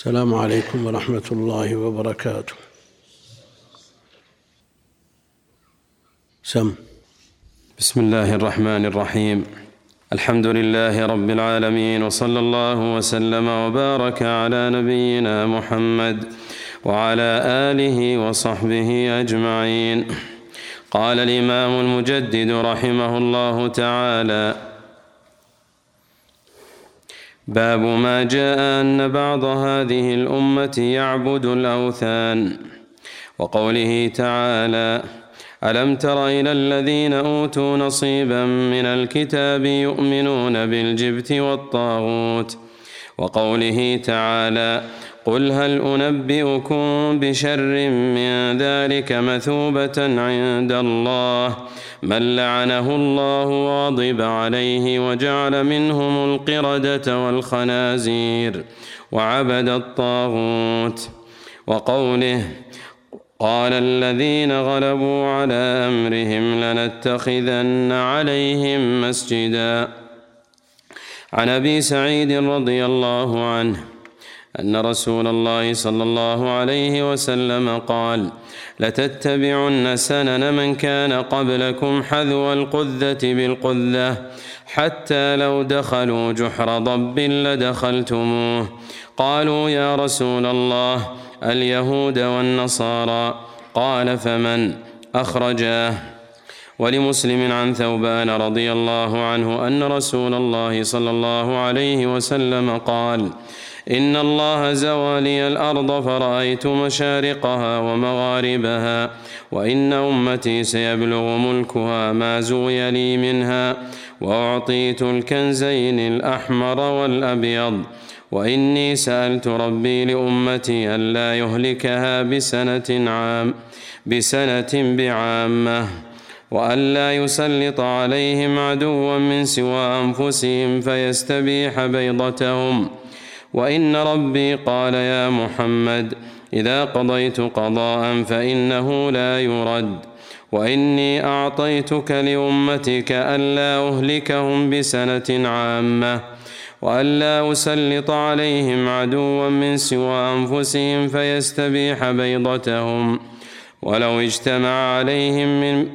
السلام عليكم ورحمة الله وبركاته. سم. بسم الله الرحمن الرحيم. الحمد لله رب العالمين وصلى الله وسلم وبارك على نبينا محمد وعلى آله وصحبه أجمعين. قال الإمام المجدد رحمه الله تعالى باب ما جاء أن بعض هذه الأمة يعبد الأوثان. وقوله تعالى ألم تر إلى الذين أوتوا نصيبا من الكتاب يؤمنون بالجبت والطاغوت؟ وقوله تعالى قل هل انبئكم بشر من ذلك مثوبه عند الله من لعنه الله وغضب عليه وجعل منهم القردة والخنازير وعبد الطاغوت وقوله قال الذين غلبوا على أمرهم لنتخذن عليهم مسجدا عن أبي سعيد رضي الله عنه أن رسول الله صلى الله عليه وسلم قال لتتبعن سنن من كان قبلكم حذو القذة بالقذة حتى لو دخلوا جحر ضب لدخلتموه. قالوا يا رسول الله اليهود والنصارى. قال فمن؟ أخرجاه. ولمسلم عن ثوبان رضي الله عنه أن رسول الله صلى الله عليه وسلم قال إن الله زوى لي الأرض فرأيت مشارقها ومغاربها وإن أمتي سيبلغ ملكها ما زوي لي منها وأعطيت الكنزين الأحمر والأبيض وإني سألت ربي لأمتي ألا يهلكها بسنة عام بسنة بعامة وألا يسلط عليهم عدوا من سوى أنفسهم فيستبيح بيضتهم وإن ربي قال يا محمد إذا قضيت قضاء فإنه لا يرد. وإني أعطيتك لأمتك ألا أهلكهم بسنة عامة وألا أسلط عليهم عدوا من سوى أنفسهم فيستبيح بيضتهم. ولو اجتمع عليهم من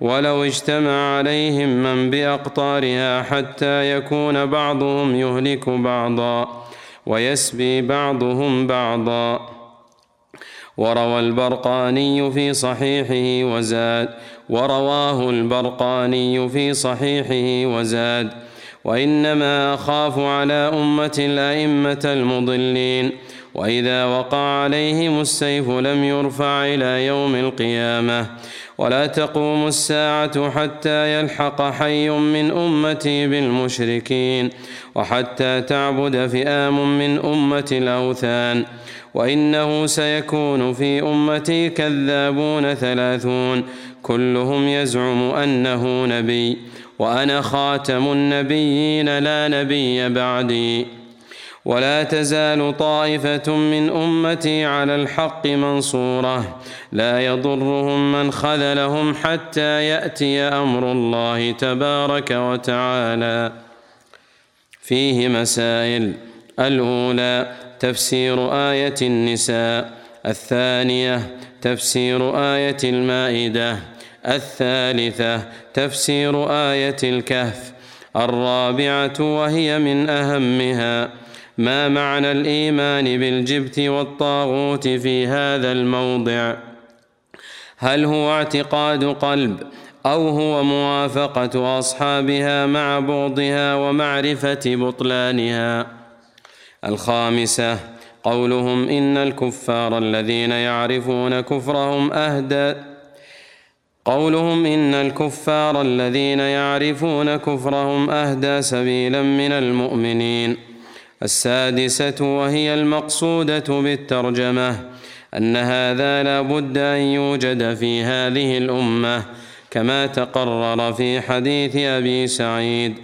ولو اجتمع عليهم من بأقطارها حتى يكون بعضهم يهلك بعضا. ويسبي بعضهم بعضا. وروى البرقاني في صحيحه وزاد. ورواه البرقاني في صحيحه وزاد. وإنما أخاف على أمة الأئمة المضلين. وإذا وقع عليهم السيف لم يرفع إلى يوم القيامة. ولا تقوم الساعة حتى يلحق حي من أمتي بالمشركين وحتى تعبد فئام من أمة الأوثان وإنه سيكون في أمتي كذابون ثلاثون كلهم يزعم أنه نبي وأنا خاتم النبيين لا نبي بعدي ولا تزال طائفة من أمتي على الحق منصورة. لا يضرهم من خذلهم حتى يأتي أمر الله تبارك وتعالى. فيه مسائل. الأولى تفسير آية النساء. الثانية تفسير آية المائدة. الثالثة تفسير آية الكهف. الرابعة وهي من أهمها. ما معنى الإيمان بالجبت والطاغوت في هذا الموضع؟ هل هو اعتقاد قلب أو هو موافقة أصحابها مع بغضها ومعرفة بطلانها؟ الخامسة قولهم إن الكفار الذين يعرفون كفرهم أهدى. قولهم إن الكفار الذين يعرفون كفرهم أهدى سبيلا من المؤمنين. السادسة وهي المقصودة بالترجمة أن هذا لا بد أن يوجد في هذه الأمة كما تقرر في حديث أبي سعيد.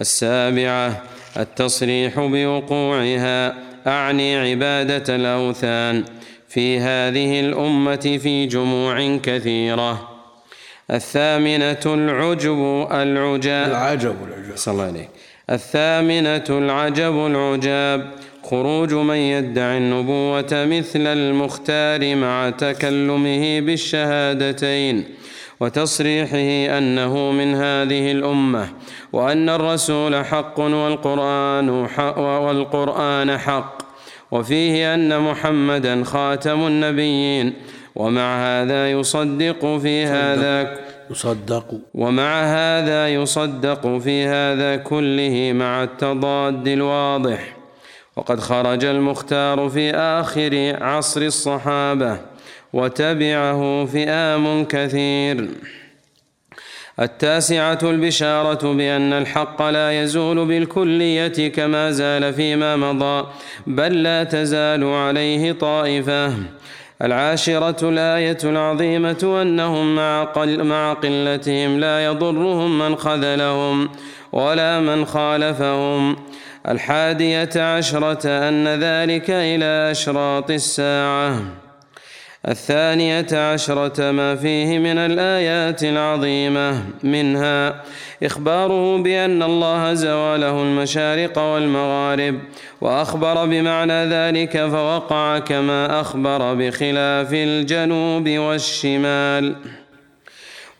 السابعة التصريح بوقوعها أعني عبادة الأوثان في هذه الأمة في جموع كثيرة. الثامنة العجب العجاب العجب العجب صلى الله عليه. الثامنة العجب العجاب. خروج من يدعي النبوة مثل المختار مع تكلمه بالشهادتين وتصريحه أنه من هذه الأمة وأن الرسول حق والقرآن حق والقرآن حق وفيه أن محمدا خاتم النبيين ومع هذا يصدق في هذا يصدق. ومع هذا يصدق في هذا كله مع التضاد الواضح. وقد خرج المختار في آخر عصر الصحابة وتبعه فئام كثير. التاسعة البشارة بأن الحق لا يزول بالكلية كما زال فيما مضى بل لا تزال عليه طائفة. العاشرة الآية العظيمة أنهم مع, قل مع قلتهم لا يضرهم من خذلهم ولا من خالفهم. الحادية عشرة أن ذلك إلى أشراط الساعة. الثانية عشرة ما فيه من الآيات العظيمة منها إخباره بأن الله زواله المشارق والمغارب وأخبر بمعنى ذلك فوقع كما أخبر بخلاف الجنوب والشمال.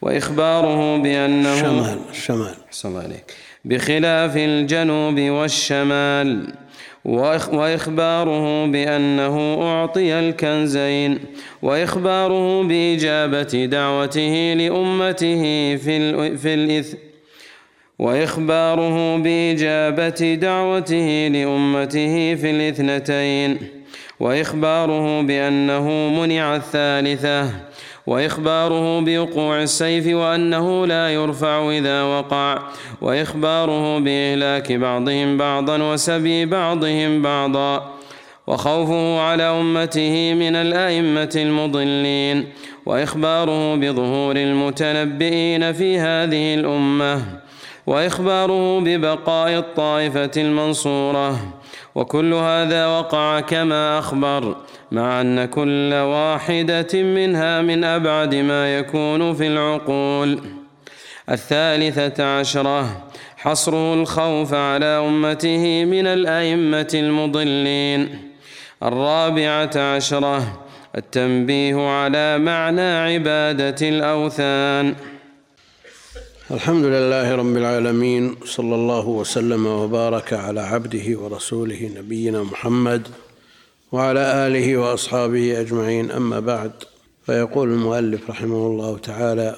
وإخباره بأنه الشمال الشمال صلى عليك بخلاف الجنوب والشمال. وإخباره بأنه أعطي الكنزين وإخباره بإجابة دعوته لأمته في, في الإثم وإخباره بإجابة دعوته لأمته في الاثنتين وإخباره بأنه منع الثالثة وإخباره بوقوع السيف وأنه لا يرفع إذا وقع وإخباره بإهلاك بعضهم بعضا وسبي بعضهم بعضا وخوفه على أمته من الأئمة المضلين وإخباره بظهور المتنبئين في هذه الأمة وإخباره ببقاء الطائفة المنصورة وكل هذا وقع كما أخبر. مع أن كل واحدة منها من أبعد ما يكون في العقول. الثالثة عشرة حصره الخوف على أمته من الأئمة المضلين. الرابعة عشرة التنبيه على معنى عبادة الأوثان. الحمد لله رب العالمين صلى الله وسلم وبارك على عبده ورسوله نبينا محمد وعلى آله وأصحابه أجمعين. أما بعد فيقول المؤلف رحمه الله تعالى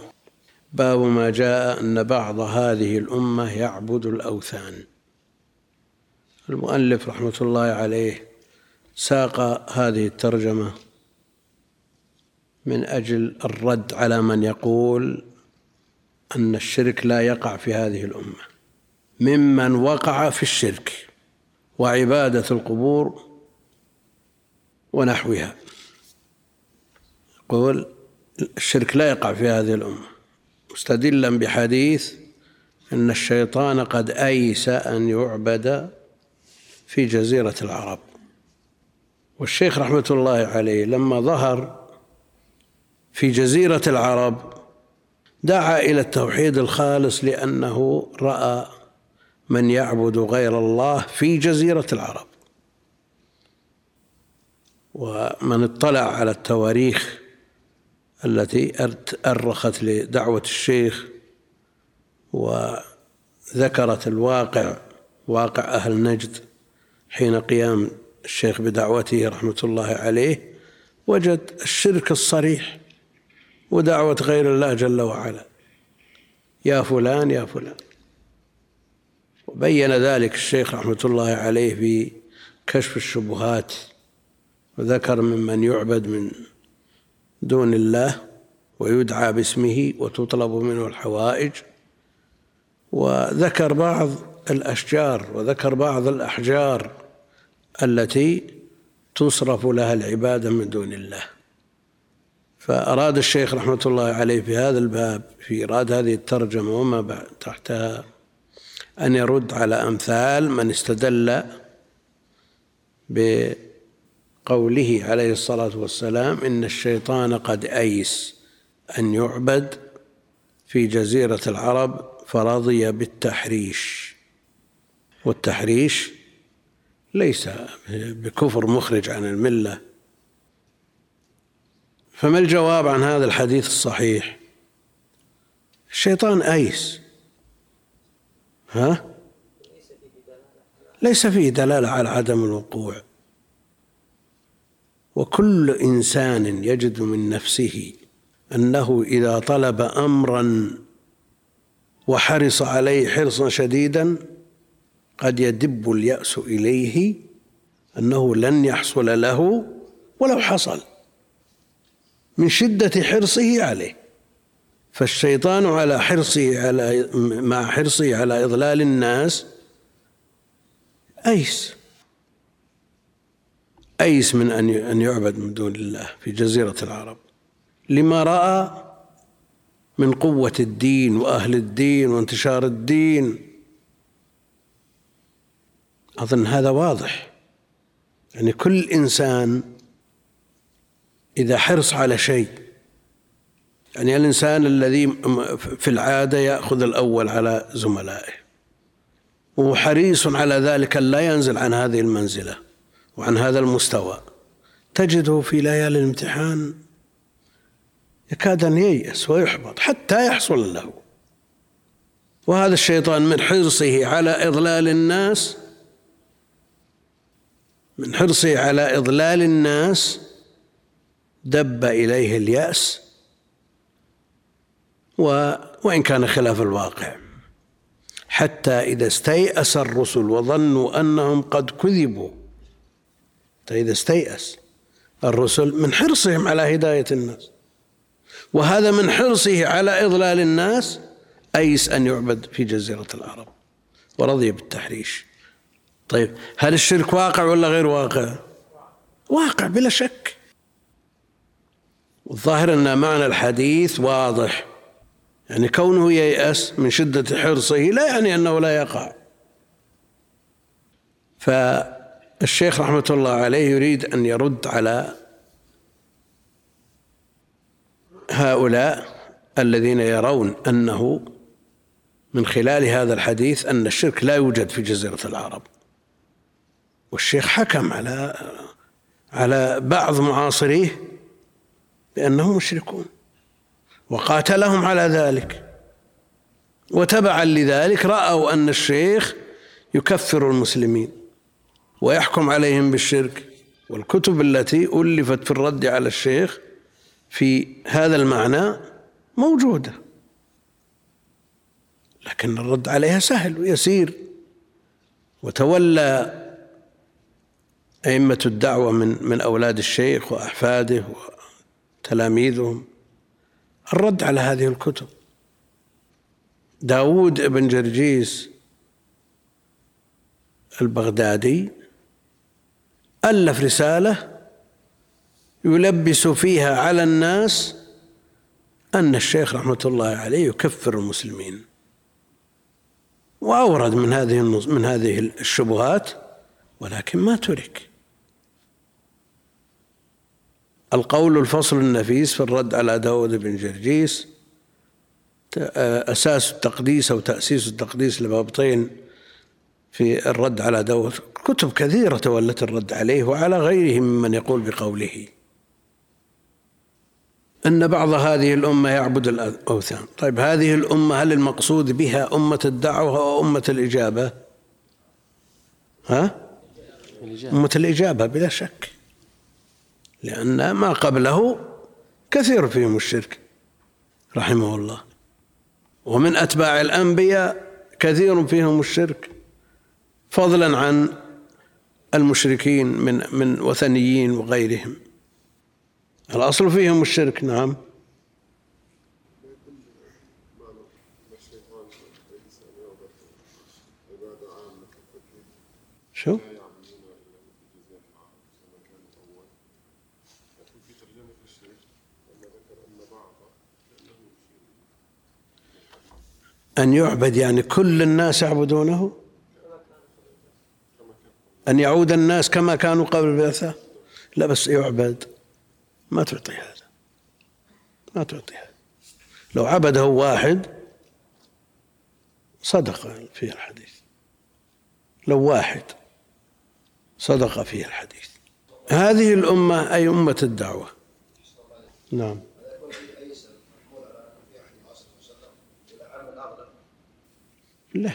باب ما جاء أن بعض هذه الأمة يعبد الأوثان. المؤلف رحمة الله عليه ساق هذه الترجمة من أجل الرد على من يقول أن الشرك لا يقع في هذه الأمة. ممن وقع في الشرك وعبادة القبور ونحوها. يقول الشرك لا يقع في هذه الأمة. مستدلا بحديث أن الشيطان قد أيس أن يعبد في جزيرة العرب. والشيخ رحمة الله عليه لما ظهر في جزيرة العرب دعا إلى التوحيد الخالص لأنه رأى من يعبد غير الله في جزيرة العرب. ومن اطلع على التواريخ التي أرخت لدعوة الشيخ وذكرت الواقع واقع أهل نجد حين قيام الشيخ بدعوته رحمة الله عليه وجد الشرك الصريح ودعوة غير الله جل وعلا. يا فلان يا فلان. وبين ذلك الشيخ رحمة الله عليه في كشف الشبهات وذكر ممن يعبد من دون الله ويدعى باسمه وتطلب منه الحوائج. وذكر بعض الأشجار وذكر بعض الأحجار التي تصرف لها العبادة من دون الله. فأراد الشيخ رحمة الله عليه في هذا الباب في إيراد هذه الترجمة وما بعد تحتها أن يرد على أمثال من استدل بقوله عليه الصلاة والسلام إن الشيطان قد أيس أن يعبد في جزيرة العرب فرضي بالتحريش. والتحريش ليس بكفر مخرج عن الملة. فما الجواب عن هذا الحديث الصحيح؟ الشيطان أيس. ها؟ ليس فيه دلالة على عدم الوقوع. وكل إنسان يجد من نفسه أنه إذا طلب امرا وحرص عليه حرصا شديدا قد يدب اليأس إليه أنه لن يحصل له ولو حصل من شدة حرصه عليه. فالشيطان على حرصه على مع حرصه على إضلال الناس أيس؟ أيس من أن أن يعبد من دون الله في جزيرة العرب؟ لما رأى من قوة الدين وأهل الدين وانتشار الدين. أظن هذا واضح. يعني كل إنسان إذا حرص على شيء يعني الإنسان الذي في العادة يأخذ الأول على زملائه. وحريص على ذلك لا ينزل عن هذه المنزلة. وعن هذا المستوى. تجده في ليالي الامتحان يكاد أن ييأس ويحبط حتى يحصل له. وهذا الشيطان من حرصه على إضلال الناس من حرصه على إضلال الناس دب إليه اليأس. وإن كان خلاف الواقع حتى إذا استيأس الرسل وظنوا أنهم قد كذبوا إذا استيأس الرسل من حرصهم على هداية الناس. وهذا من حرصه على إضلال الناس أيس أن يعبد في جزيرة العرب. ورضي بالتحريش. طيب هل الشرك واقع ولا غير واقع؟ واقع بلا شك. الظاهر أن معنى الحديث واضح. يعني كونه ييأس من شدة حرصه لا يعني أنه لا يقع. ف الشيخ رحمة الله عليه يريد أن يرد على هؤلاء الذين يرون أنه من خلال هذا الحديث أن الشرك لا يوجد في جزيرة العرب. والشيخ حكم على على بعض معاصريه بأنهم مشركون وقاتلهم على ذلك. وتبعا لذلك رأوا أن الشيخ يكفر المسلمين. ويحكم عليهم بالشرك. والكتب التي ألفت في الرد على الشيخ في هذا المعنى موجودة. لكن الرد عليها سهل ويسير. وتولى أئمة الدعوة من من أولاد الشيخ وأحفاده وتلاميذهم الرد على هذه الكتب. داود بن جرجيس البغدادي ألف رسالة يلبس فيها على الناس أن الشيخ رحمة الله عليه يكفر المسلمين. وأورد من هذه من هذه الشبهات ولكن ما ترك. القول الفصل النفيس في الرد على داود بن جرجيس أساس التقديس أو تأسيس التقديس لبابطين في الرد على داود. كتب كثيرة تولت الرد عليه وعلى غيره ممن يقول بقوله. أن بعض هذه الأمة يعبد الأوثان. طيب هذه الأمة هل المقصود بها أمة الدعوة أو أمة الإجابة؟ ها؟ أمة الإجابة بلا شك. لأن ما قبله كثير فيهم الشرك رحمه الله. ومن أتباع الأنبياء كثير فيهم الشرك. فضلا عن المشركين من من وثنيين وغيرهم. الأصل فيهم الشرك نعم. شو؟ أن يعبد يعني كل الناس يعبدونه؟ أن يعود الناس كما كانوا قبل البعثة لا بس يعبد. ما تعطي هذا. ما تعطي هذا. لو عبده واحد صدق في الحديث. لو واحد صدق فيه الحديث. هذه الأمة أي أمة الدعوة؟ نعم. لا.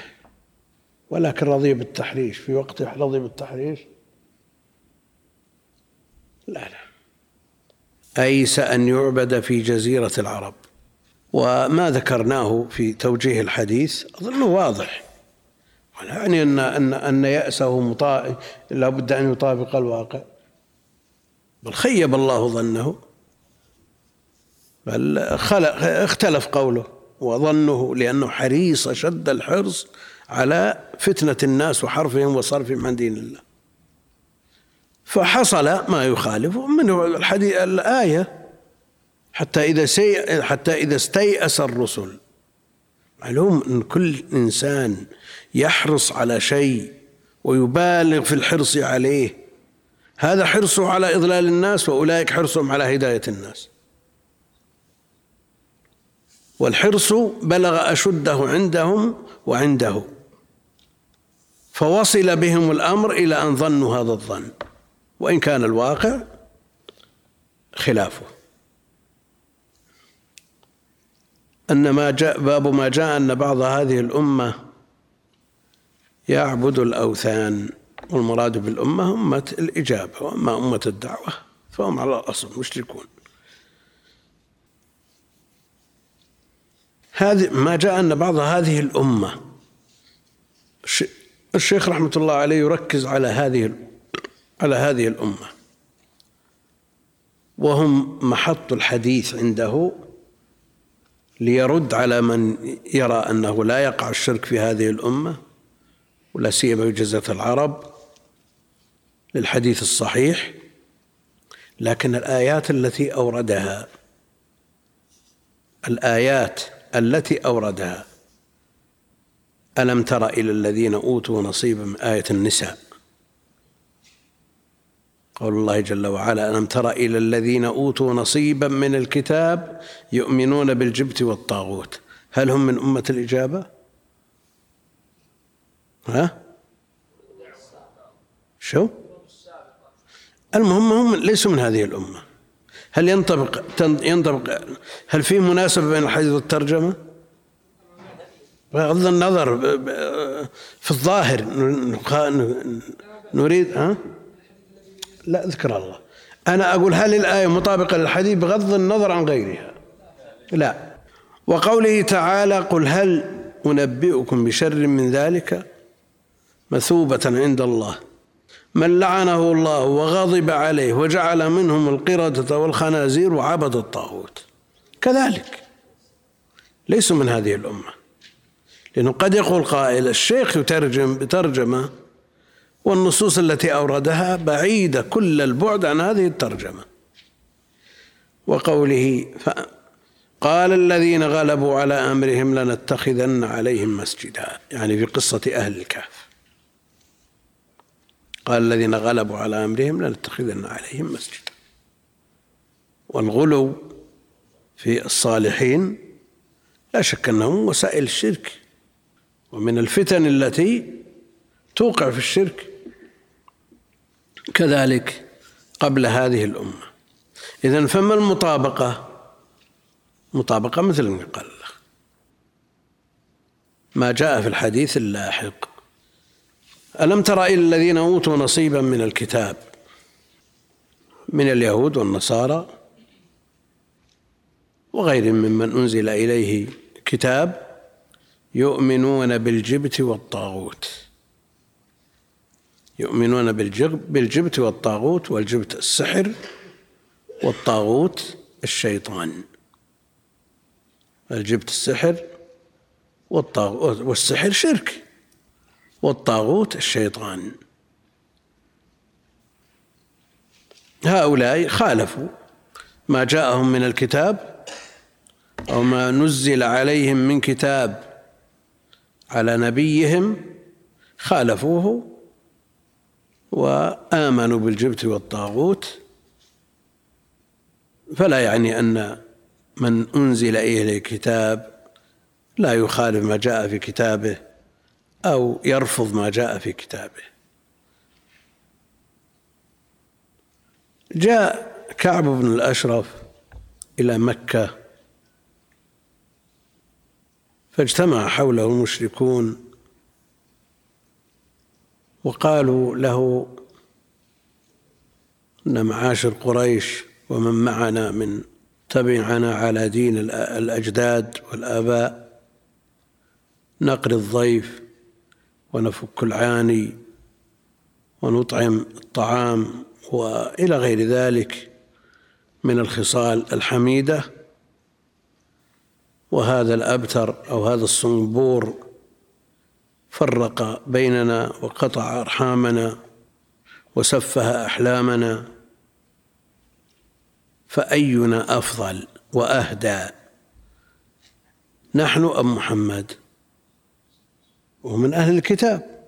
ولكن رضي بالتحريش. في وقته رضي بالتحريش؟ لا لا. أيس أن يعبد في جزيرة العرب؟ وما ذكرناه في توجيه الحديث؟ أظنه واضح. ولا يعني أن أن أن يأسه مطا... لابد أن يطابق الواقع. بل خيب الله ظنه. بل خلق اختلف قوله. وظنه لأنه حريص أشد الحرص على فتنة الناس وحرفهم وصرفهم عن دين الله. فحصل ما يخالف منه الحديث الآية. حتى إذا سي حتى إذا استيأس الرسل. معلوم أن كل إنسان يحرص على شيء ويبالغ في الحرص عليه. هذا حرصه على إضلال الناس وأولئك حرصهم على هداية الناس. والحرص بلغ أشده عندهم وعنده. فوصل بهم الأمر إلى أن ظنوا هذا الظن. وإن كان الواقع خلافه. أن ما جاء باب ما جاء أن بعض هذه الأمة يعبد الأوثان والمراد بالأمة أمة الإجابة وأما أمة الدعوة فهم على الأصل مشركون. هذه ما جاء أن بعض هذه الأمة الشيخ رحمة الله عليه يركز على هذه على هذه الأمة. وهم محط الحديث عنده ليرد على من يرى أنه لا يقع الشرك في هذه الأمة ولا سيما في العرب للحديث الصحيح. لكن الآيات التي أوردها الآيات التي أوردها ألم تر إلى الذين أوتوا نصيبا من آية النساء قول الله جل وعلا ألم تر إلى الذين أوتوا نصيبا من الكتاب يؤمنون بالجبت والطاغوت هل هم من أمة الإجابة؟ ها؟ شو؟ المهم هم ليسوا من هذه الأمة هل ينطبق ينطبق هل في مناسبة بين الحديث والترجمة؟ بغض النظر في الظاهر نريد ها؟ لا اذكر الله. أنا أقول هل الآية مطابقة للحديث؟ بغض النظر عن غيرها. لا. وقوله تعالى قل هل أنبئكم بشر من ذلك مثوبة عند الله؟ من لعنه الله وغضب عليه وجعل منهم القردة والخنازير وعبد الطاغوت. كذلك. ليسوا من هذه الأمة. لأنه قد يقول قائل الشيخ يترجم بترجمة والنصوص التي أوردها بعيدة كل البعد عن هذه الترجمة. وقوله قال الذين غلبوا على أمرهم لنتخذن عليهم مسجدا يعني في قصة أهل الكهف. قال الذين غلبوا على أمرهم لنتخذن عليهم مسجدا. والغلو في الصالحين لا شك أنه وسائل الشرك. ومن الفتن التي توقع في الشرك كذلك قبل هذه الأمة. إذا فما المطابقة؟ مطابقة مثل ما قال ما جاء في الحديث اللاحق. ألم تر إلى الذين أوتوا نصيبا من الكتاب؟ من اليهود والنصارى وغيرهم ممن أنزل إليه كتاب يؤمنون بالجبت والطاغوت. يؤمنون بالجبت والطاغوت والجبت السحر والطاغوت الشيطان. الجبت السحر والطاغوت والسحر شرك والطاغوت الشيطان. هؤلاء خالفوا ما جاءهم من الكتاب أو ما نزل عليهم من كتاب على نبيهم خالفوه وآمنوا بالجبت والطاغوت. فلا يعني أن من أنزل إليه كتاب لا يخالف ما جاء في كتابه أو يرفض ما جاء في كتابه. جاء كعب بن الأشرف إلى مكة فاجتمع حوله المشركون وقالوا له إن معاشر قريش ومن معنا من تبعنا على دين الأجداد والآباء نقري الضيف ونفك العاني ونطعم الطعام وإلى غير ذلك من الخصال الحميدة وهذا الأبتر أو هذا الصنبور فرق بيننا وقطع أرحامنا وسفه أحلامنا فأينا أفضل وأهدى؟ نحن أم محمد؟ ومن أهل الكتاب.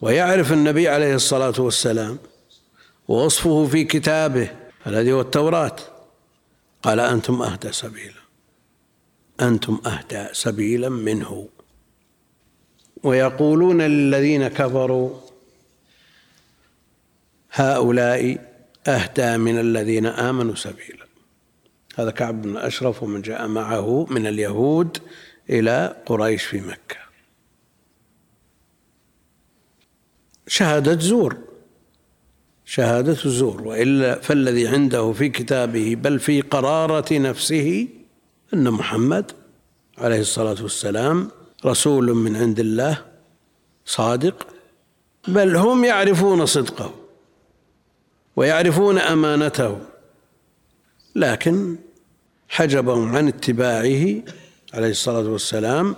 ويعرف النبي عليه الصلاة والسلام ووصفه في كتابه الذي هو التوراة. قال أنتم أهدى سبيلا. أنتم أهدى سبيلا منه. ويقولون للذين كفروا هؤلاء أهدى من الذين آمنوا سبيلا. هذا كعب بن أشرف ومن جاء معه من اليهود إلى قريش في مكة. شهادة زور شهادة زور. وإلا فالذي عنده في كتابه بل في قرارة نفسه أن محمد عليه الصلاة والسلام رسول من عند الله صادق بل هم يعرفون صدقه ويعرفون أمانته لكن حجبهم عن اتباعه عليه الصلاة والسلام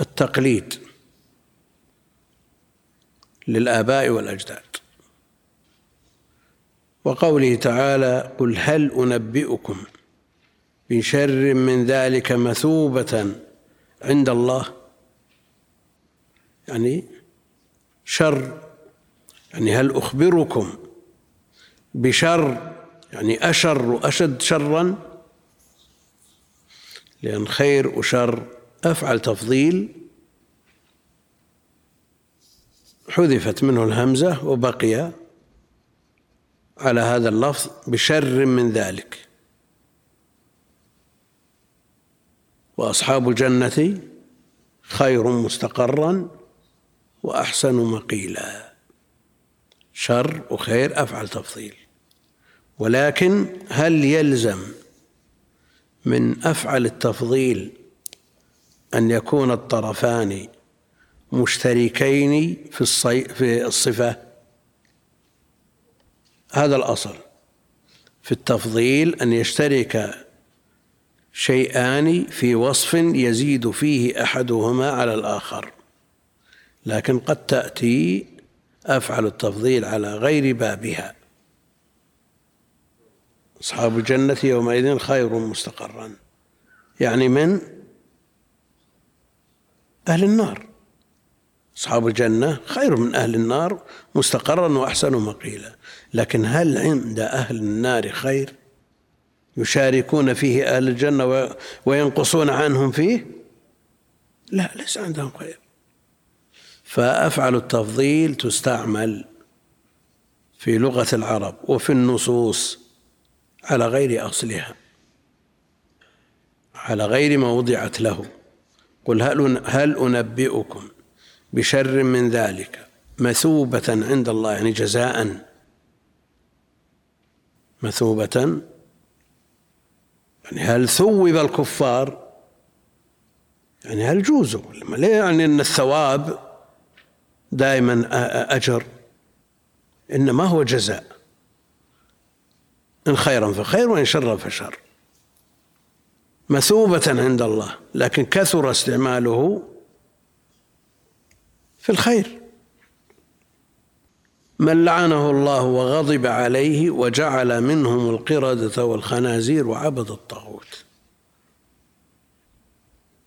التقليد للآباء والأجداد. وقوله تعالى قل هل أنبئكم بشر من ذلك مثوبة عند الله. يعني شر يعني هل أخبركم بشر؟ يعني أشر وأشد شرا؟ لأن خير وشر أفعل تفضيل حذفت منه الهمزة وبقي على هذا اللفظ بشر من ذلك. وأصحاب الجنة خير مستقرا وأحسن مقيلا. شر وخير أفعل تفضيل. ولكن هل يلزم من أفعل التفضيل أن يكون الطرفان مشتركين في الصي... في الصفة؟ هذا الأصل. في التفضيل أن يشترك شيئان في وصف يزيد فيه أحدهما على الآخر. لكن قد تأتي أفعل التفضيل على غير بابها. أصحاب الجنة يومئذ خير مستقرا. يعني من؟ أهل النار. أصحاب الجنة خير من أهل النار مستقرا وأحسن مقيلا. لكن هل عند أهل النار خير؟ يشاركون فيه أهل الجنة وينقصون عنهم فيه؟ لا ليس عندهم خير فأفعل التفضيل تستعمل في لغة العرب وفي النصوص على غير أصلها على غير ما وضعت له. قل هل هل أنبئكم بشر من ذلك مثوبة عند الله يعني جزاء مثوبة يعني هل ثوب الكفار؟ يعني هل جوزوا ليه يعني أن الثواب دائما أجر إنما هو جزاء. إن خيرا فخير وإن شرا فشر. مثوبة عند الله لكن كثر استعماله في الخير. من لعنه الله وغضب عليه وجعل منهم القردة والخنازير وعبد الطاغوت.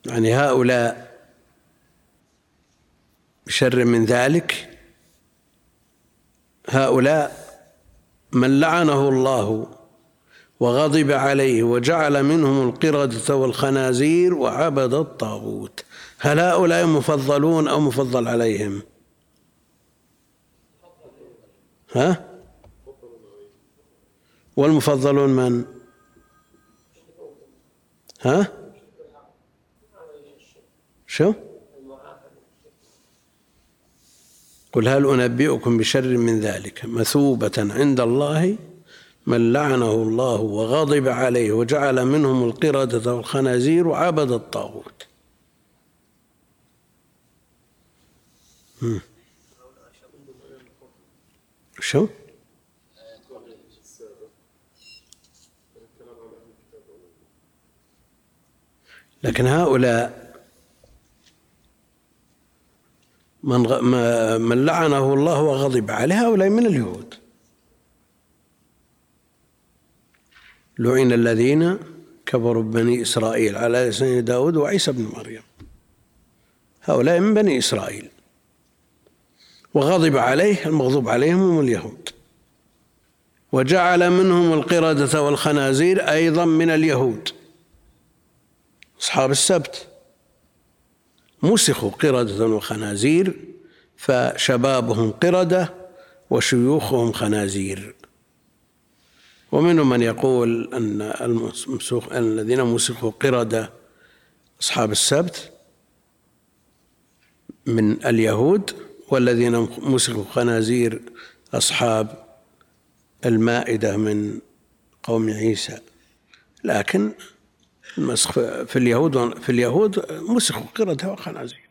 يعني هؤلاء بشر من ذلك هؤلاء من لعنه الله وغضب عليه وجعل منهم القردة والخنازير وعبد الطاغوت. هل هؤلاء مفضلون أو مفضل عليهم؟ ها؟ والمفضلون من؟ ها؟ شو؟ قل هل أنبئكم بشر من ذلك مثوبة عند الله من لعنه الله وغضب عليه وجعل منهم القردة والخنازير وعبد الطاغوت؟ شو؟ لكن هؤلاء من من لعنه الله وغضب عليه هؤلاء من اليهود. لعن الذين كفروا بني إسرائيل على لسان داود وعيسى بن مريم. هؤلاء من بني إسرائيل. وغضب عليه المغضوب عليهم هم اليهود. وجعل منهم القردة والخنازير أيضا من اليهود. أصحاب السبت. مسخوا قردة وخنازير فشبابهم قردة وشيوخهم خنازير. ومنهم من يقول أن المسوخ الذين مسخوا قردة أصحاب السبت من اليهود. والذين مسخوا خنازير أصحاب المائدة من قوم عيسى. لكن المسخ في اليهود في اليهود مسخوا قردة وخنازير.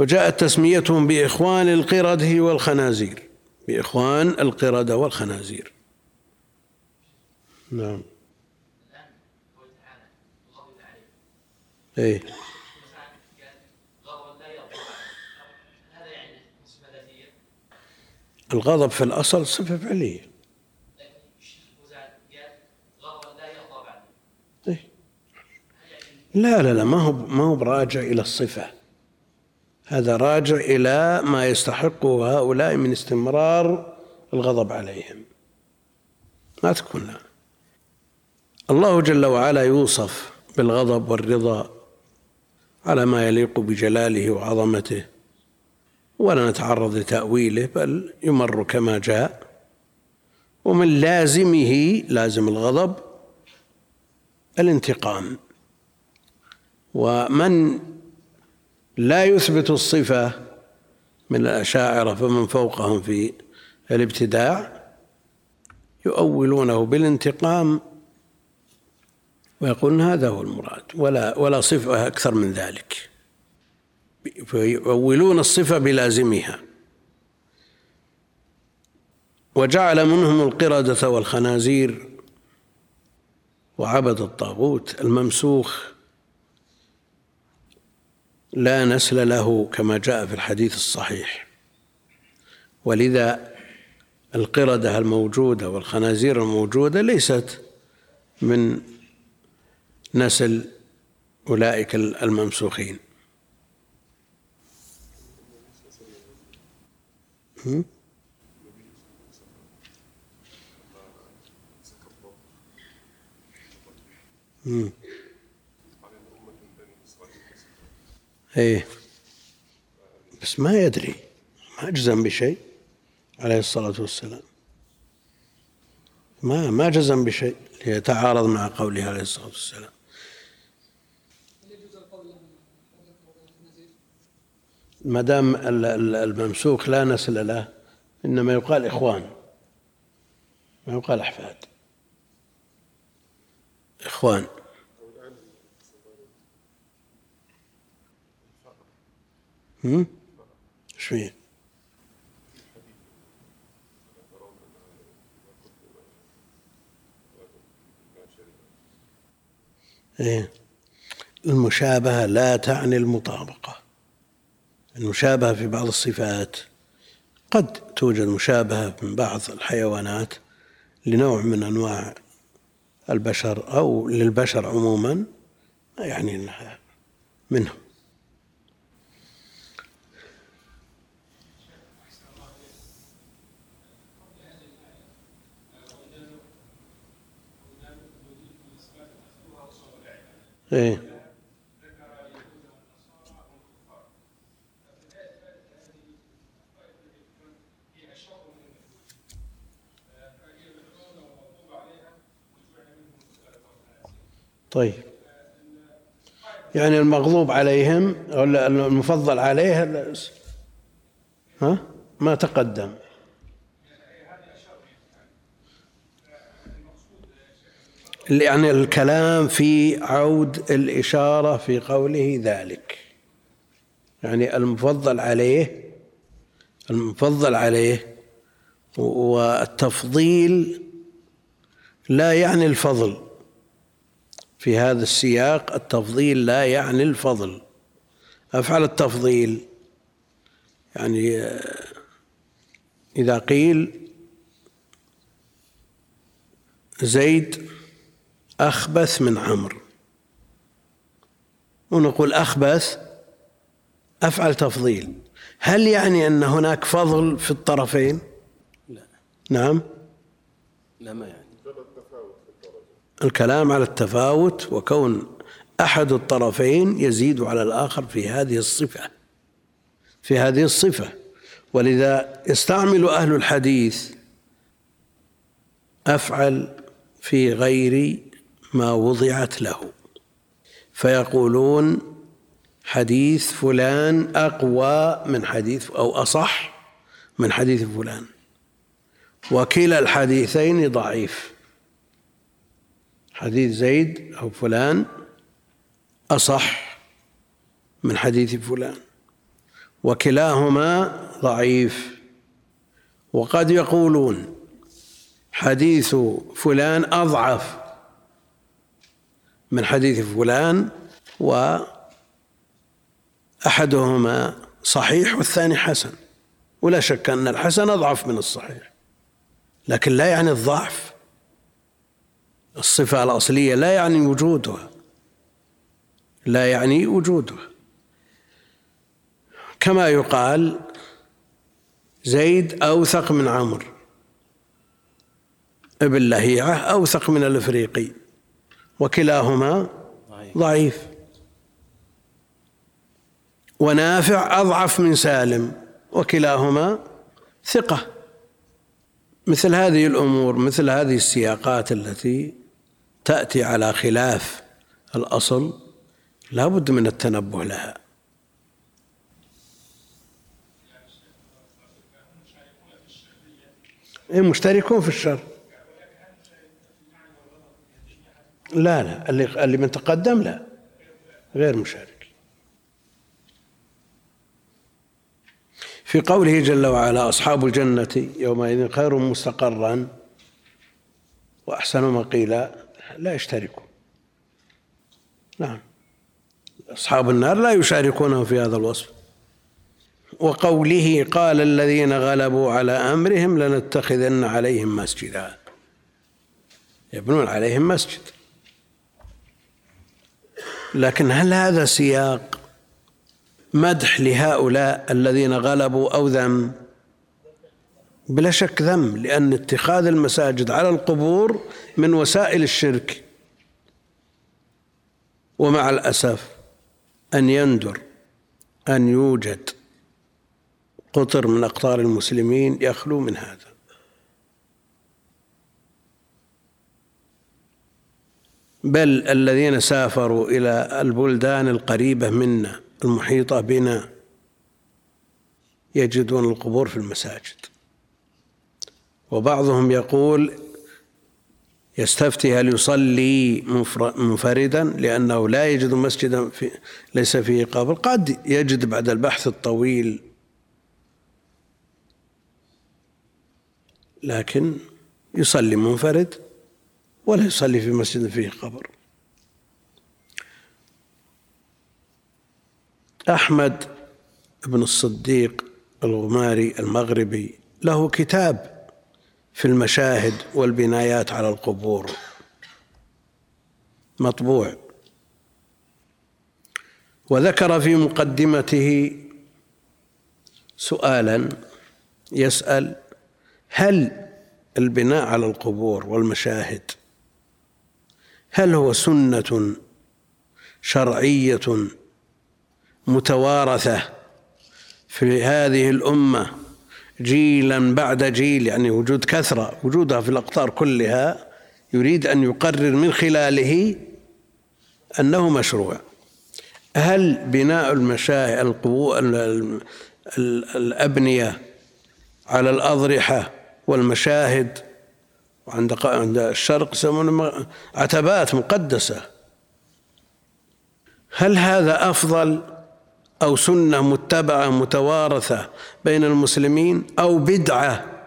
وجاءت تسميتهم بإخوان القردة والخنازير. بإخوان القردة والخنازير. نعم. إيه. الغضب في الأصل صفة فعلية؟ لا لا لا ما هو ما هو براجع إلى الصفة. هذا راجع إلى ما يستحقه هؤلاء من استمرار الغضب عليهم. ما تكون لا. الله جل وعلا يوصف بالغضب والرضا على ما يليق بجلاله وعظمته. ولا نتعرض لتأويله بل يمر كما جاء. ومن لازمه لازم الغضب الانتقام. ومن لا يثبت الصفة من الأشاعرة فمن فوقهم في الابتداع يؤولونه بالانتقام. ويقولون هذا هو المراد ولا ولا صفة أكثر من ذلك. فيؤولون الصفة بلازمها. وجعل منهم القردة والخنازير وعبد الطاغوت الممسوخ. لا نسل له كما جاء في الحديث الصحيح. ولذا القردة الموجودة والخنازير الموجودة ليست من نسل أولئك الممسوخين. إيه. بس ما يدري. ما اجزم بشيء عليه الصلاة والسلام. ما ما جزم بشيء ليتعارض مع قوله عليه الصلاة والسلام. ما دام الممسوك لا نسل له إنما يقال إخوان. ما يقال أحفاد. إخوان. هم؟ فيه؟ إيه. المشابهة لا تعني المطابقة. المشابهة في بعض الصفات. قد توجد مشابهة من بعض الحيوانات لنوع من أنواع البشر أو للبشر عموما يعني منهم. إيه. طيب. يعني المغضوب عليهم أو المفضل عليه ها؟ ما تقدم. يعني الكلام في عود الإشارة في قوله ذلك. يعني المفضل عليه المفضل عليه والتفضيل لا يعني الفضل. في هذا السياق التفضيل لا يعني الفضل. أفعل التفضيل. يعني إذا قيل زيد أخبث من عمرو. ونقول أخبث أفعل تفضيل. هل يعني أن هناك فضل في الطرفين؟ لا. نعم. لا ما يعني. الكلام على التفاوت وكون أحد الطرفين يزيد على الآخر في هذه الصفة. في هذه الصفة. ولذا يستعمل أهل الحديث أفعل في غير ما وضعت له. فيقولون حديث فلان أقوى من حديث أو أصح من حديث فلان. وكلا الحديثين ضعيف. حديث زيد أو فلان أصح من حديث فلان وكلاهما ضعيف. وقد يقولون حديث فلان أضعف من حديث فلان وأحدهما صحيح والثاني حسن. ولا شك أن الحسن أضعف من الصحيح لكن لا يعني الضعف. الصفة الأصلية لا يعني وجودها لا يعني وجودها كما يقال زيد أوثق من عمرو. ابن لهيعة أوثق من الإفريقي. وكلاهما ضعيف. ونافع أضعف من سالم. وكلاهما ثقة. مثل هذه الأمور مثل هذه السياقات التي تأتي على خلاف الأصل لا بد من التنبه لها. إيه مشتركون في الشر. لا لا اللي اللي من تقدم لا غير مشارك. في قوله جل وعلا أصحاب الجنة يومئذ خير مستقرا وأحسن مقيلا. لا يشتركون. نعم. أصحاب النار لا يشاركونهم في هذا الوصف. وقوله قال الذين غلبوا على أمرهم لنتخذن عليهم مسجدا. يبنون عليهم مسجد. لكن هل هذا سياق مدح لهؤلاء الذين غلبوا أو ذم؟ بلا شك ذم لأن اتخاذ المساجد على القبور من وسائل الشرك. ومع الأسف أن يندر أن يوجد قطر من أقطار المسلمين يخلو من هذا. بل الذين سافروا إلى البلدان القريبة منا المحيطة بنا يجدون القبور في المساجد. وبعضهم يقول يستفتي هل يصلي منفردا لأنه لا يجد مسجدا في ليس فيه قبر. قد يجد بعد البحث الطويل. لكن يصلي منفرد ولا يصلي في مسجد فيه قبر. أحمد بن الصديق الغماري المغربي له كتاب في المشاهد والبنايات على القبور. مطبوع. وذكر في مقدمته سؤالا يسأل هل البناء على القبور والمشاهد هل هو سنة شرعية متوارثة في هذه الأمة جيلا بعد جيل يعني وجود كثرة وجودها في الأقطار كلها يريد أن يقرر من خلاله أنه مشروع. هل بناء المشاهد القبور الأبنية على الأضرحة والمشاهد وعند عند الشرق يسمون عتبات مقدسة هل هذا أفضل؟ أو سنة متبعة متوارثة بين المسلمين أو بدعة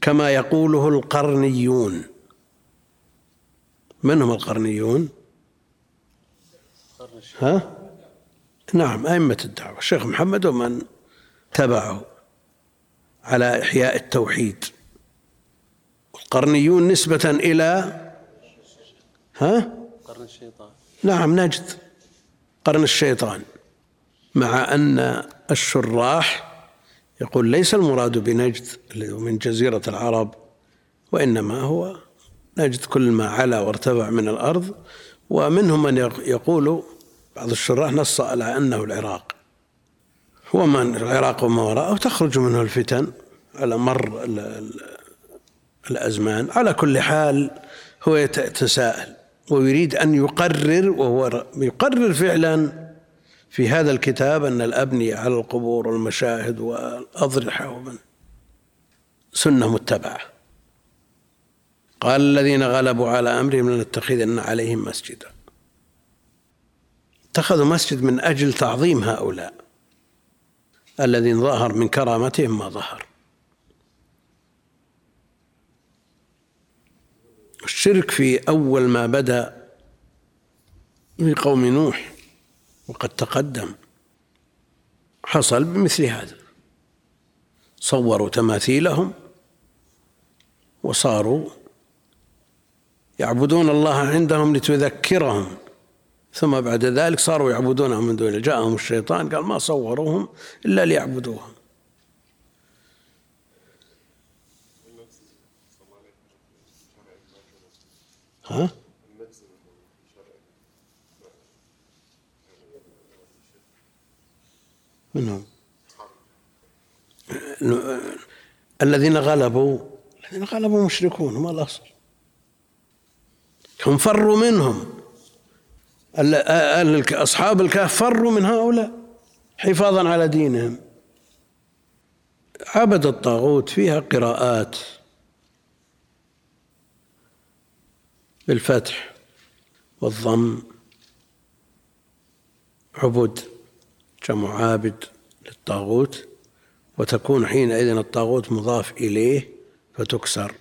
كما يقوله القرنيون من هم القرنيون؟ ها؟ نعم أئمة الدعوة الشيخ محمد ومن تبعه على إحياء التوحيد القرنيون نسبة إلى ها؟ قرن الشيطان نعم نجد قرن الشيطان مع أن الشراح يقول ليس المراد بنجد من جزيرة العرب وإنما هو نجد كل ما علا وارتفع من الأرض ومنهم من يقول بعض الشراح نص على أنه العراق. ومن العراق وما وراءه تخرج منه الفتن على مر الأزمان. على كل حال هو يتساءل ويريد أن يقرر وهو يقرر فعلا في هذا الكتاب أن الأبنية على القبور والمشاهد والأضرحة ومن سنة متبعة. قال الذين غلبوا على أمرهم لنتخذن عليهم مسجدا. اتخذوا مسجد من أجل تعظيم هؤلاء. الذين ظهر من كرامتهم ما ظهر. الشرك في أول ما بدأ في قوم نوح وقد تقدم. حصل بمثل هذا. صوروا تماثيلهم وصاروا يعبدون الله عندهم لتذكرهم. ثم بعد ذلك صاروا يعبدونهم من دون جاءهم الشيطان قال ما صوروهم إلا ليعبدوهم. ها؟ منهم. الذين غلبوا الذين غلبوا مشركون هم الأصل. هم فروا منهم. أصحاب الكهف فروا من هؤلاء حفاظا على دينهم. عبد الطاغوت فيها قراءات. بالفتح والضم. عبد جمع عابد للطاغوت وتكون حينئذ الطاغوت مضاف إليه فتكسر.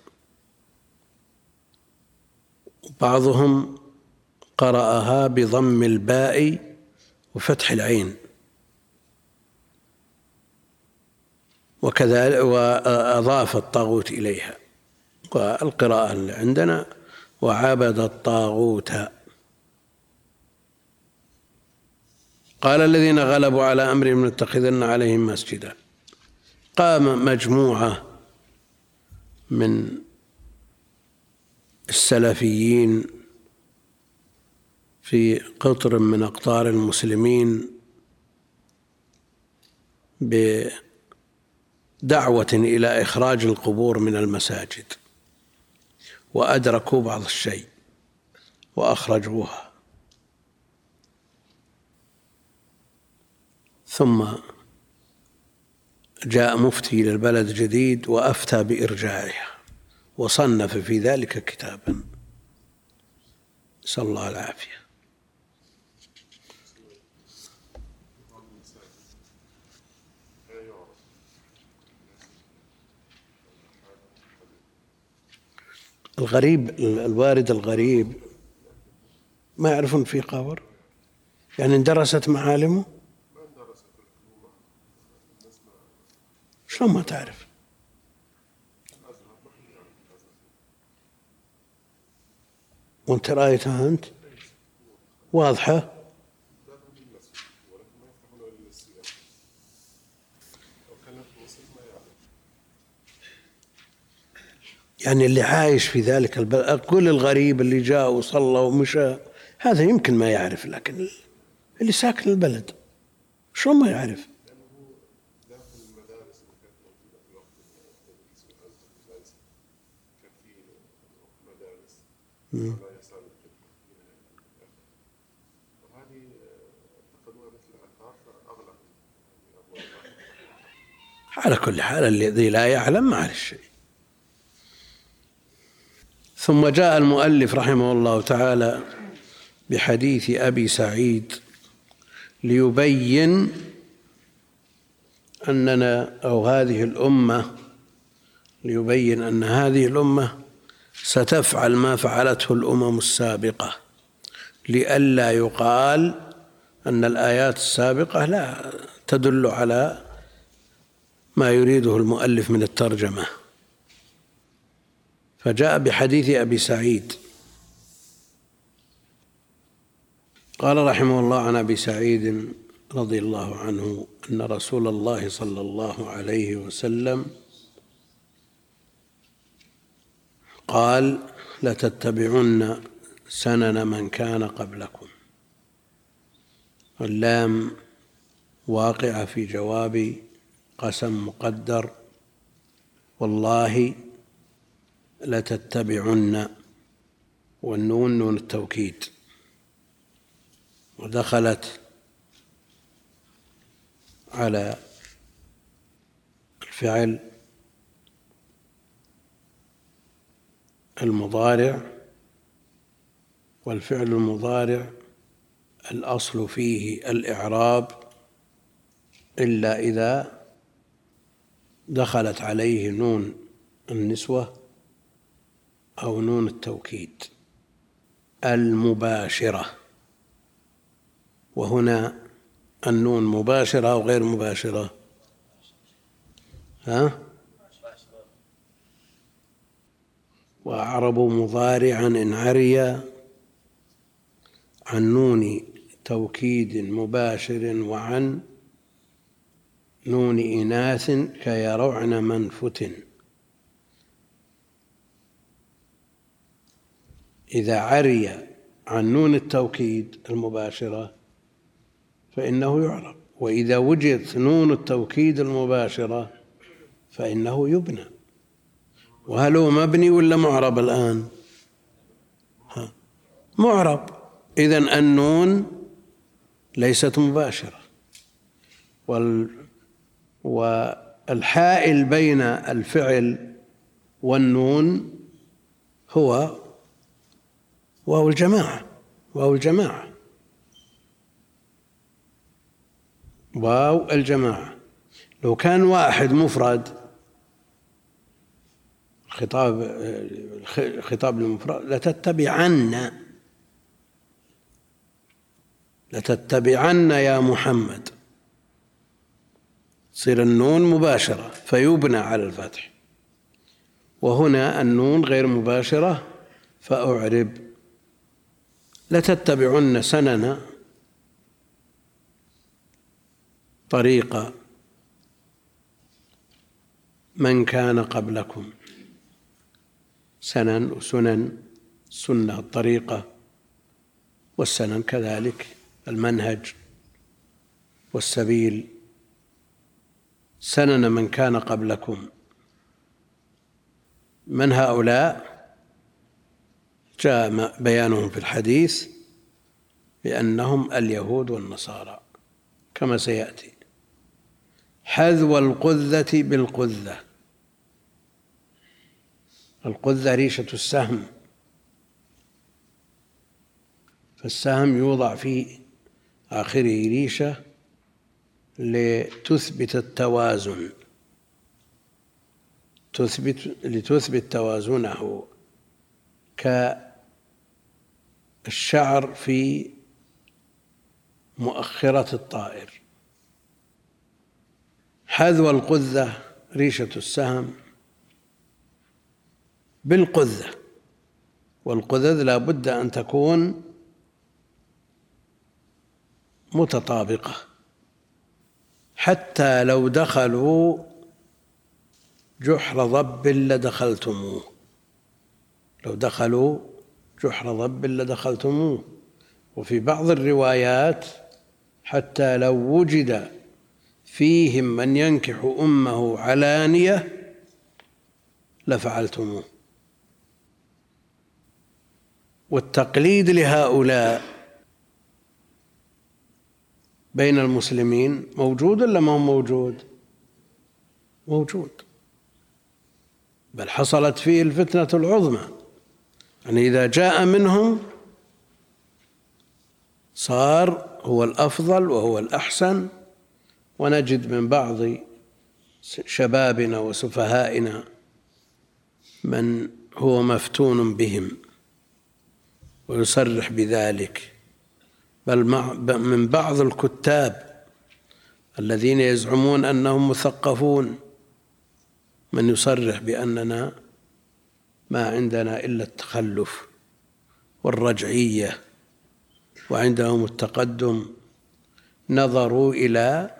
بعضهم قرأها بضم الباء وفتح العين. وكذلك وأضاف الطاغوت إليها. والقراءة اللي عندنا وعبد الطاغوت. قال الذين غلبوا على أمرهم لنتخذن عليهم مسجدا. قام مجموعة من السلفيين في قطر من أقطار المسلمين بدعوة إلى إخراج القبور من المساجد. وأدركوا بعض الشيء وأخرجوها. ثم جاء مفتي للبلد جديد وأفتى بإرجاعها وصنف في ذلك كتابا. نسأل الله العافية الغريب الوارد الغريب ما يعرفون في قبر يعني اندرست معالمه؟ شلون ما تعرف؟ وانت رأيتها أنت؟ واضحة؟ يعني اللي عايش في ذلك البلد كل الغريب اللي جاء وصلى ومشى هذا يمكن ما يعرف لكن اللي ساكن البلد شلون ما يعرف؟ على كل حال الذي لا يعلم ما عليه شيء ثم جاء المؤلف رحمه الله تعالى بحديث أبي سعيد ليبين أننا أو هذه الأمة ليبين أن هذه الأمة ستفعل ما فعلته الأمم السابقة لئلا يقال أن الآيات السابقة لا تدل على ما يريده المؤلف من الترجمة. فجاء بحديث أبي سعيد. قال رحمه الله عن أبي سعيد رضي الله عنه أن رسول الله صلى الله عليه وسلم قال لتتبعن سنن من كان قبلكم. اللام واقعة في جواب قسم مقدر. والله لتتبعن والنون نون التوكيد. ودخلت على الفعل المضارع والفعل المضارع الأصل فيه الإعراب إلا إذا دخلت عليه نون النسوة أو نون التوكيد المباشرة. وهنا النون مباشرة أو غير مباشرة. ها؟ وأعربوا مضارعا إن عري عن نون توكيد مباشر وعن نون إناث كيرعن من فتن. إذا عري عن نون التوكيد المباشرة فإنه يعرب وإذا وجدت نون التوكيد المباشرة فإنه يبنى. وهل هو مبني ولا معرب الآن؟ ها. معرب. إذا النون ليست مباشرة. وال والحائل بين الفعل والنون هو واو الجماعة واو الجماعة. واو الجماعة. لو كان واحد مفرد خطاب خطاب المفرد لتتبعن. لتتبعن يا محمد. تصير النون مباشرة فيبنى على الفتح. وهنا النون غير مباشرة فأعرب لتتبعن سنن طريق من كان قبلكم. سنن وسنن سنة الطريقة والسنن كذلك المنهج والسبيل. سنن من كان قبلكم. من هؤلاء؟ جاء بيانهم في الحديث بأنهم اليهود والنصارى كما سيأتي. حذو القذة بالقذة. القذة ريشة السهم. فالسهم يوضع في آخره ريشة لتثبت التوازن. تثبت لتثبت توازنه كالشعر في مؤخرة الطائر. حذو القذة ريشة السهم. بالقذة والقذذ لا بد أن تكون متطابقة. حتى لو دخلوا جحر ضب لدخلتموه. لو دخلوا جحر ضب لدخلتموه وفي بعض الروايات حتى لو وجد فيهم من ينكح أمه علانية لفعلتموه. والتقليد لهؤلاء بين المسلمين موجود ولا ما هو موجود؟ موجود. بل حصلت فيه الفتنة العظمى. يعني إذا جاء منهم صار هو الأفضل وهو الأحسن ونجد من بعض شبابنا وسفهائنا من هو مفتون بهم ويصرح بذلك. بل من بعض الكتاب الذين يزعمون أنهم مثقفون من يصرح بأننا ما عندنا إلا التخلف والرجعية وعندهم التقدم نظروا إلى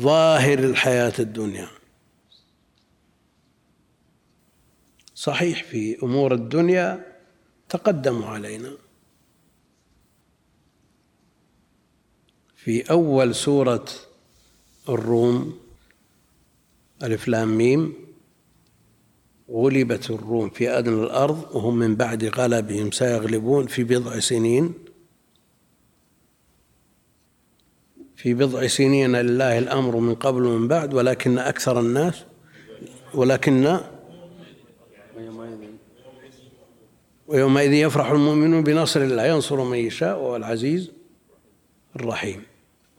ظاهر الحياة الدنيا. صحيح في أمور الدنيا تقدموا علينا. في أول سورة الروم ألف لام ميم غلبت الروم في أدنى الأرض وهم من بعد غلبهم سيغلبون في بضع سنين. في بضع سنين لله الأمر من قبل ومن بعد ولكن أكثر الناس ولكن ويومئذ يفرح المؤمنون بنصر الله ينصر من يشاء وهو العزيز الرحيم.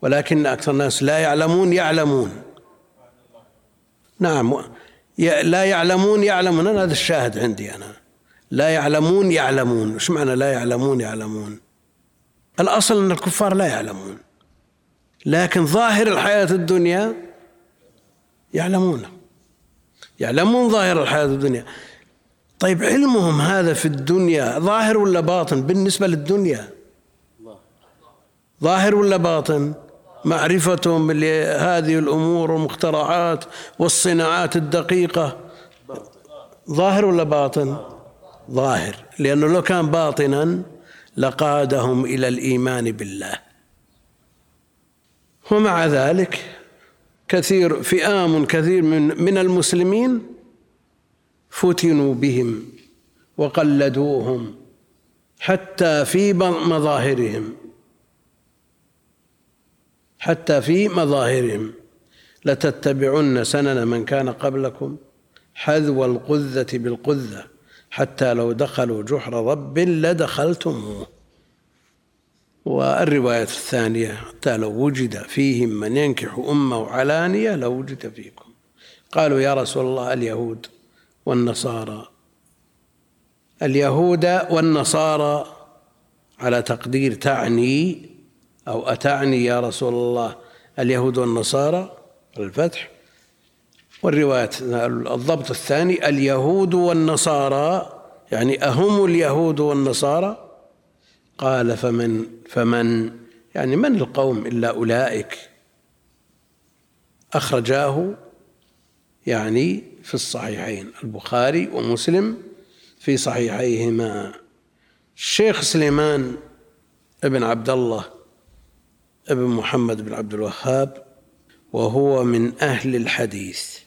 ولكن أكثر الناس لا يعلمون يعلمون. نعم لا يعلمون يعلمون. أنا هذا الشاهد عندي أنا. لا يعلمون يعلمون. إيش معنى لا يعلمون يعلمون؟ الأصل أن الكفار لا يعلمون. لكن ظاهر الحياة الدنيا يعلمون يعلمون ظاهر الحياة الدنيا. طيب علمهم هذا في الدنيا ظاهر ولا باطن؟ بالنسبة للدنيا. ظاهر ولا باطن؟ معرفتهم لهذه الأمور والمخترعات والصناعات الدقيقة. ظاهر ولا باطن؟ ظاهر لأنه لو كان باطنا لقادهم إلى الإيمان بالله. ومع ذلك كثير فئام كثير من من المسلمين فتنوا بهم وقلدوهم حتى في مظاهرهم. حتى في مظاهرهم. لتتبعن سنن من كان قبلكم حذو القذة بالقذة حتى لو دخلوا جحر رب لدخلتموه والرواية الثانية حتى لو وجد فيهم من ينكح أمه علانية لوجد فيكم. قالوا يا رسول الله اليهود والنصارى. اليهود والنصارى على تقدير تعني أو أتعني يا رسول الله اليهود والنصارى الفتح والرواية الضبط الثاني اليهود والنصارى يعني أهم اليهود والنصارى. قال فمن فمن يعني من القوم إلا أولئك؟ أخرجاه يعني في الصحيحين البخاري ومسلم في صحيحيهما. الشيخ سليمان ابن عبد الله ابن محمد بن عبد الوهاب وهو من أهل الحديث.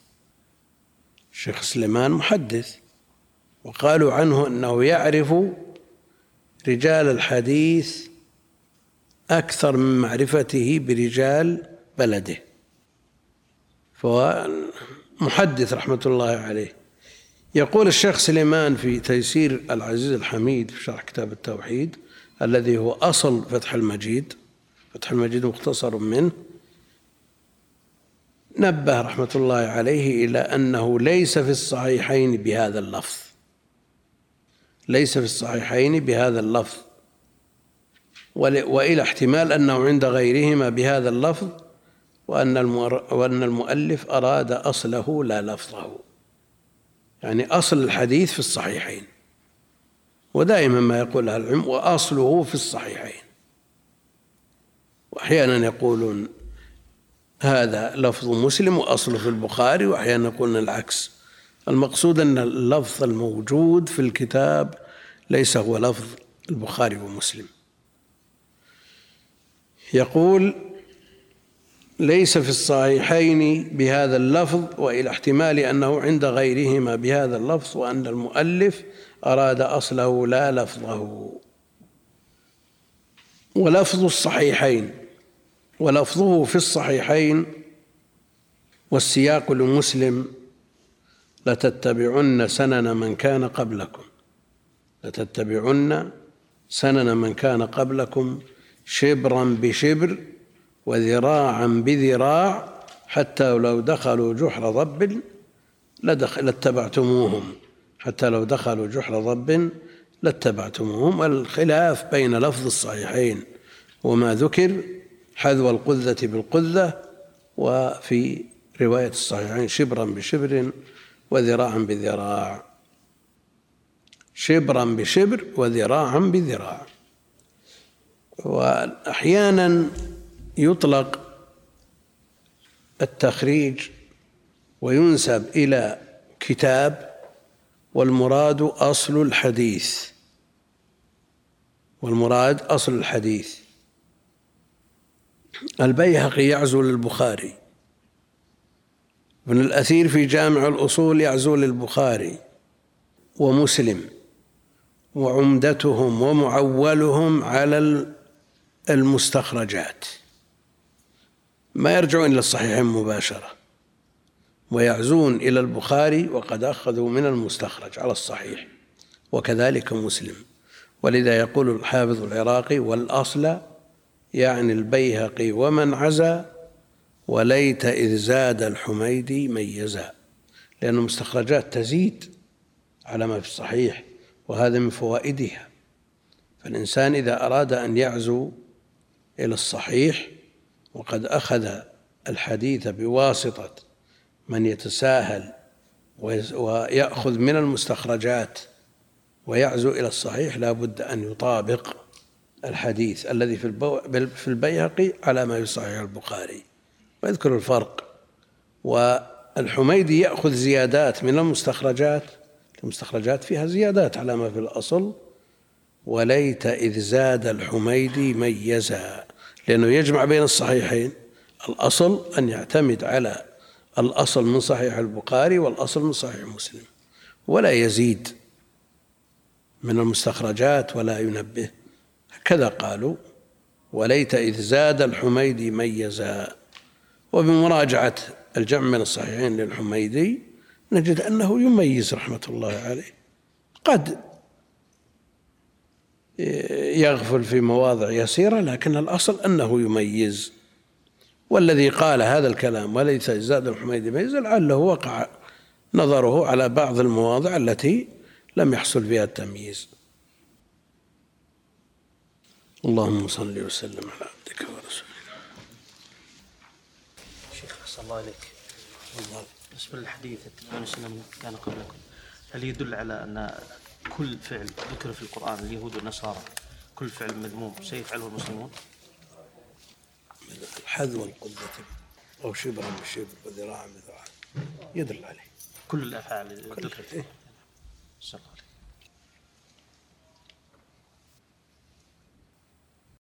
الشيخ سليمان محدث وقالوا عنه أنه يعرف رجال الحديث أكثر من معرفته برجال بلده. فهو محدث رحمة الله عليه. يقول الشيخ سليمان في تيسير العزيز الحميد في شرح كتاب التوحيد الذي هو أصل فتح المجيد فتح المجيد مختصر منه. نبه رحمة الله عليه إلى أنه ليس في الصحيحين بهذا اللفظ. ليس في الصحيحين بهذا اللفظ. وإلى احتمال أنه عند غيرهما بهذا اللفظ وأن وأن المؤلف أراد أصله لا لفظه. يعني أصل الحديث في الصحيحين. ودائما ما يقول أهل العلم وأصله في الصحيحين. وأحيانا يقولون هذا لفظ مسلم وأصله في البخاري وأحيانا يقولون العكس. المقصود أن اللفظ الموجود في الكتاب ليس هو لفظ البخاري ومسلم. يقول ليس في الصحيحين بهذا اللفظ وإلى احتمال أنه عند غيرهما بهذا اللفظ وأن المؤلف أراد أصله لا لفظه. ولفظ الصحيحين ولفظه في الصحيحين والسياق لمسلم لتتبعن سنن من كان قبلكم لتتبعن سنن من كان قبلكم شبرا بشبر وذراعا بذراع حتى لو دخلوا جحر ضب لاتبعتموهم حتى لو دخلوا جحر ضب لاتبعتموهم. الخلاف بين لفظ الصحيحين وما ذكر حذو القذة بالقذة وفي رواية الصحيحين شبرا بشبر وذراعا بذراع. شبرا بشبر وذراعا بذراع. وأحيانا يطلق التخريج وينسب إلى كتاب والمراد أصل الحديث. والمراد أصل الحديث. البيهقي يعزو للبخاري. ابن الأثير في جامع الأصول يعزو للبخاري. ومسلم. وعمدتهم ومعولهم على المستخرجات. ما يرجعون إلى الصحيحين مباشرة. ويعزون إلى البخاري وقد أخذوا من المستخرج على الصحيح وكذلك مسلم. ولذا يقول الحافظ العراقي والأصل يعني البيهقي ومن عزا وليت إذ زاد الحميدي ميزا. لأن المستخرجات تزيد على ما في الصحيح وهذا من فوائدها. فالإنسان إذا أراد أن يعزو إلى الصحيح وقد أخذ الحديث بواسطة من يتساهل ويأخذ من المستخرجات ويعزو إلى الصحيح لا بد أن يطابق الحديث الذي في البيهقي على ما يصحح البخاري. ويذكر الفرق. والحميدي يأخذ زيادات من المستخرجات المستخرجات فيها زيادات على ما في الأصل. وليت إذ زاد الحميدي ميزا لأنه يجمع بين الصحيحين. الأصل أن يعتمد على الأصل من صحيح البخاري والأصل من صحيح مسلم ولا يزيد من المستخرجات ولا ينبه. كذا قالوا وليت إذ زاد الحميدي ميزا. وبمراجعة الجمع من الصحيحين للحميدي نجد أنه يميز رحمة الله عليه. قد يغفل في مواضع يسيرة لكن الأصل أنه يميز. والذي قال هذا الكلام وليس زاد الحميدي ميز لعله وقع نظره على بعض المواضع التي لم يحصل فيها التمييز. اللهم صل وسلم على عبدك ورسولك. شيخ أحسن الله إليك. بالنسبة للحديث من كان قبلكم. هل يدل على أن كل فعل ذكر في القرآن اليهود والنصارى كل فعل مذموم سيفعله المسلمون؟ حذو القدة أو شبرا بشبر وذراعا بذراع يدل عليه. كل الأفعال. إيه؟ الله.